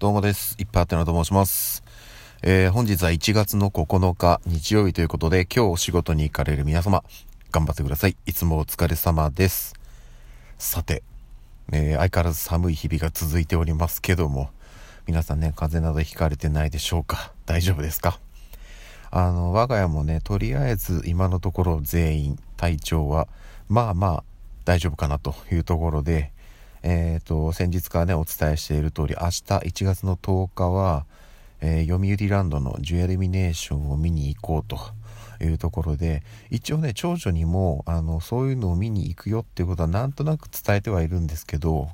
どうもです。いっぱいあてなと申します。えー、本日は1月の9日日曜日ということで、今日お仕事に行かれる皆様、頑張ってください。いつもお疲れ様です。さて、えー、相変わらず寒い日々が続いておりますけども、皆さんね、風邪などひかれてないでしょうか？大丈夫ですか？あの、我が家もね、とりあえず今のところ全員体調は、まあまあ大丈夫かなというところで、えっ、ー、と、先日からね、お伝えしている通り、明日1月の10日は、えー、読売ランドのジュエルミネーションを見に行こうというところで、一応ね、長女にも、あの、そういうのを見に行くよっていうことはなんとなく伝えてはいるんですけど、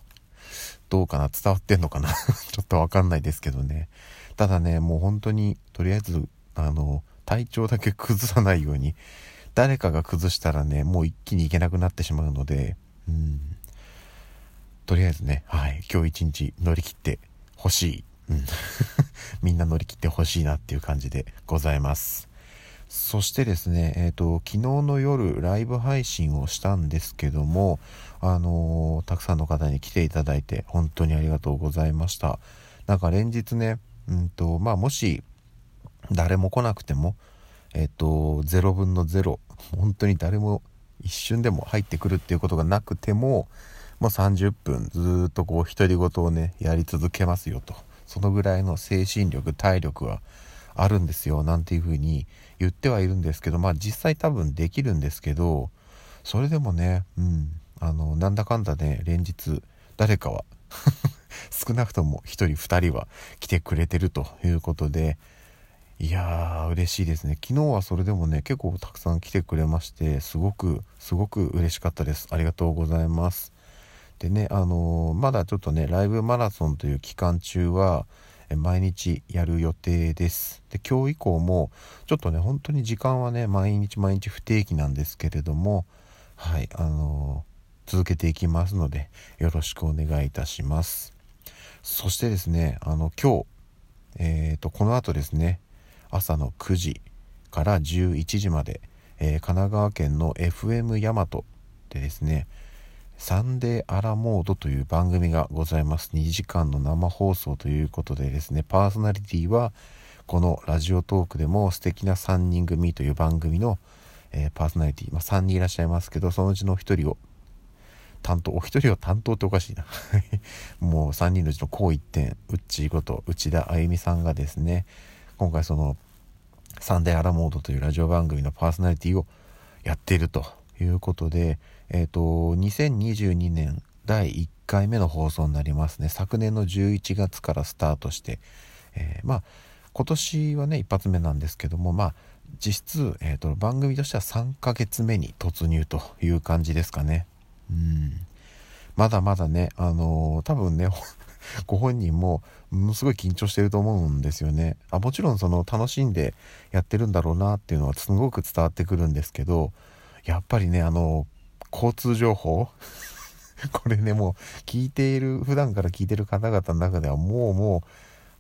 どうかな？伝わってんのかな？ちょっとわかんないですけどね。ただね、もう本当に、とりあえず、あの、体調だけ崩さないように、誰かが崩したらね、もう一気に行けなくなってしまうので、うん。とりあえずね、はい、今日一日乗り切ってほしい。うん。みんな乗り切ってほしいなっていう感じでございます。そしてですね、えっ、ー、と、昨日の夜ライブ配信をしたんですけども、あのー、たくさんの方に来ていただいて本当にありがとうございました。なんか連日ね、うんと、まあもし誰も来なくても、えっ、ー、と、0分の0、本当に誰も一瞬でも入ってくるっていうことがなくても、もう30分ずっとこう独り言をねやり続けますよと。そのぐらいの精神力体力はあるんですよなんていうふうに言ってはいるんですけどまあ実際多分できるんですけどそれでもねうんあのなんだかんだね連日誰かは 少なくとも1人2人は来てくれてるということでいやー嬉しいですね。昨日はそれでもね結構たくさん来てくれましてすごくすごく嬉しかったです。ありがとうございます。でね、あのー、まだちょっとね、ライブマラソンという期間中は、毎日やる予定です。で、今日以降も、ちょっとね、本当に時間はね、毎日毎日不定期なんですけれども、はい、あのー、続けていきますので、よろしくお願いいたします。そしてですね、あの、今日、えっ、ー、と、この後ですね、朝の9時から11時まで、え神奈川県の FM 大和でですね、サンデーアラモードという番組がございます。2時間の生放送ということでですね、パーソナリティはこのラジオトークでも素敵な3人組という番組の、えー、パーソナリティ、まあ、3人いらっしゃいますけど、そのうちの1人を担当、お一人を担当っておかしいな。もう3人のうちの高一点、うっちーこと内田あゆみさんがですね、今回そのサンデーアラモードというラジオ番組のパーソナリティをやっているとということで、えっ、ー、と、2022年第1回目の放送になりますね。昨年の11月からスタートして、えー、まあ、今年はね、一発目なんですけども、まあ、実質、えーと、番組としては3ヶ月目に突入という感じですかね。うん。まだまだね、あのー、多分ね、ご本人もものすごい緊張してると思うんですよね。あもちろんその楽しんでやってるんだろうなっていうのはすごく伝わってくるんですけどやっぱりねあの交通情報？これねもう聞いている普段から聞いてる方々の中ではもうもう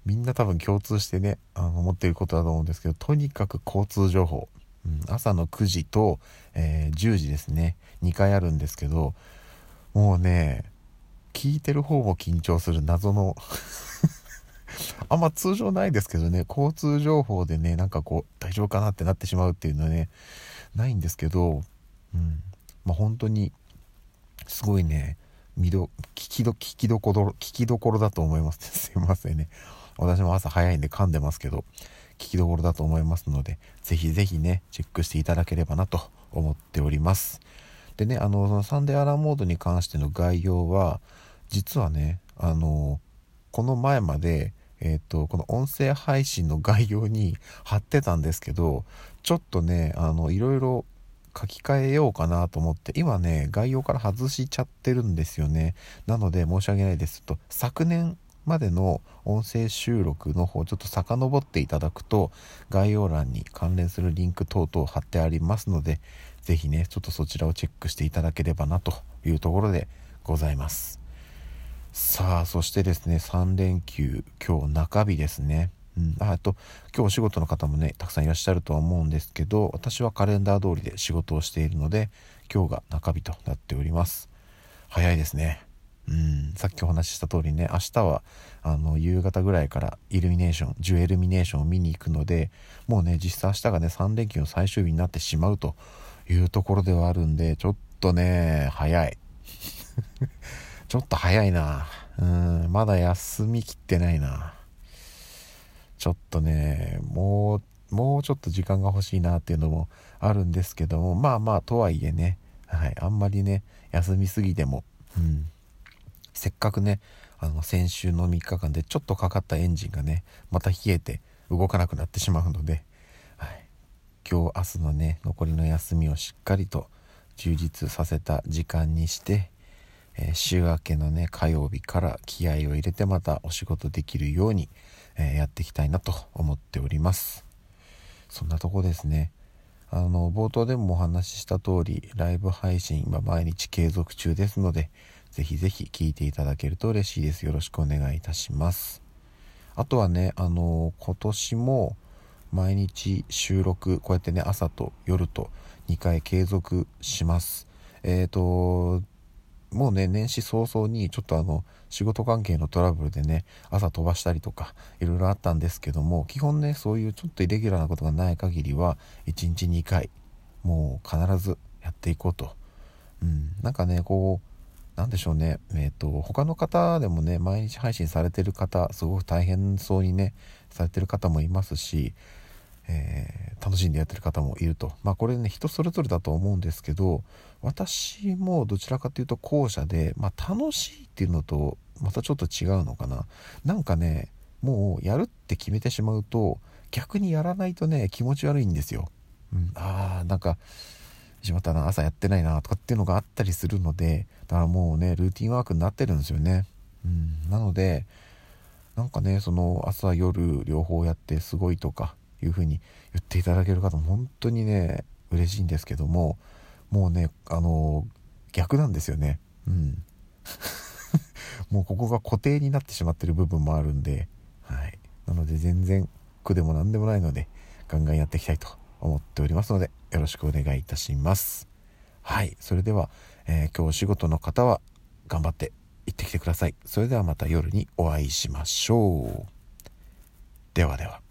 みんな多分共通してねあの思っていることだと思うんですけどとにかく交通情報、うん、朝の9時と、えー、10時ですね。2回あるんですけどもうね聞いてる方も緊張する謎の。あんま通常ないですけどね交通情報でねなんかこう大丈夫かなってなってしまうっていうのはねないんですけど、うん、まあ、本当にすごいね見ど聞きど聞きどころ聞きどころだと思います。すいませんね。私も朝早いんで噛んでますけど聞きどころだと思いますのでぜひぜひねチェックしていただければなと思っております。でねあのそのサンデーアラーモードに関しての概要は実はねあのこの前までえっ、ー、とこの音声配信の概要に貼ってたんですけどちょっとねあのいろいろ書き換えようかなと思って今ね概要から外しちゃってるんですよね。なので申し訳ないですと昨年までの音声収録の方ちょっと遡っていただくと概要欄に関連するリンク等々貼ってありますので是非ねちょっとそちらをチェックしていただければなというところでございます。さあそしてですね3連休今日中日ですね。うん、あと今日お仕事の方もねたくさんいらっしゃるとは思うんですけど私はカレンダー通りで仕事をしているので今日が中日となっております。早いですね。うん。さっきお話しした通りね明日はあの夕方ぐらいからイルミネーションジュエルミネーションを見に行くのでもうね実際明日がね3連休の最終日になってしまうというところではあるんでちょっとね早い。ちょっと早いな。うん。まだ休みきってないな。ちょっとねもうもうちょっと時間が欲しいなっていうのもあるんですけどもまあまあとはいえね、はい、あんまりね休みすぎても、うん、せっかくねあの先週の3日間でちょっとかかったエンジンがねまた冷えて動かなくなってしまうので、はい、今日明日のね残りの休みをしっかりと充実させた時間にして、えー、週明けのね火曜日から気合を入れてまたお仕事できるように、えー、やっていきたいなと思っております。そんなとこですね。あの冒頭でもお話しした通りライブ配信今毎日継続中ですのでぜひぜひ聞いていただけると嬉しいです。よろしくお願いいたします。あとはねあの今年も毎日収録こうやってね朝と夜と2回継続します。えっ、ー、ともうね年始早々にちょっとあの仕事関係のトラブルでね朝飛ばしたりとかいろいろあったんですけども基本ねそういうちょっとイレギュラーなことがない限りは1日2回もう必ずやっていこうと、うん、なんかねこうなんでしょうね。えっ、ー、と他の方でもね毎日配信されてる方すごく大変そうにねされてる方もいますしえー、楽しんでやってる方もいると。まあこれね人それぞれだと思うんですけど私もどちらかというと後者で、まあ、楽しいっていうのとまたちょっと違うのかな。なんかねもうやるって決めてしまうと逆にやらないとね気持ち悪いんですよ、うん、あーなんかしまったな朝やってないなとかっていうのがあったりするのでだからもうねルーティンワークになってるんですよね、うん、なのでなんかねその朝夜両方やってすごいとかいうふうに言っていただける方も本当にね嬉しいんですけどももうねあの逆なんですよね。うん。もうここが固定になってしまってる部分もあるんではい。なので全然苦でも何でもないのでガンガンやっていきたいと思っておりますのでよろしくお願いいたします。はい。それでは、えー、今日お仕事の方は頑張って行ってきてください。それではまた夜にお会いしましょう。ではでは。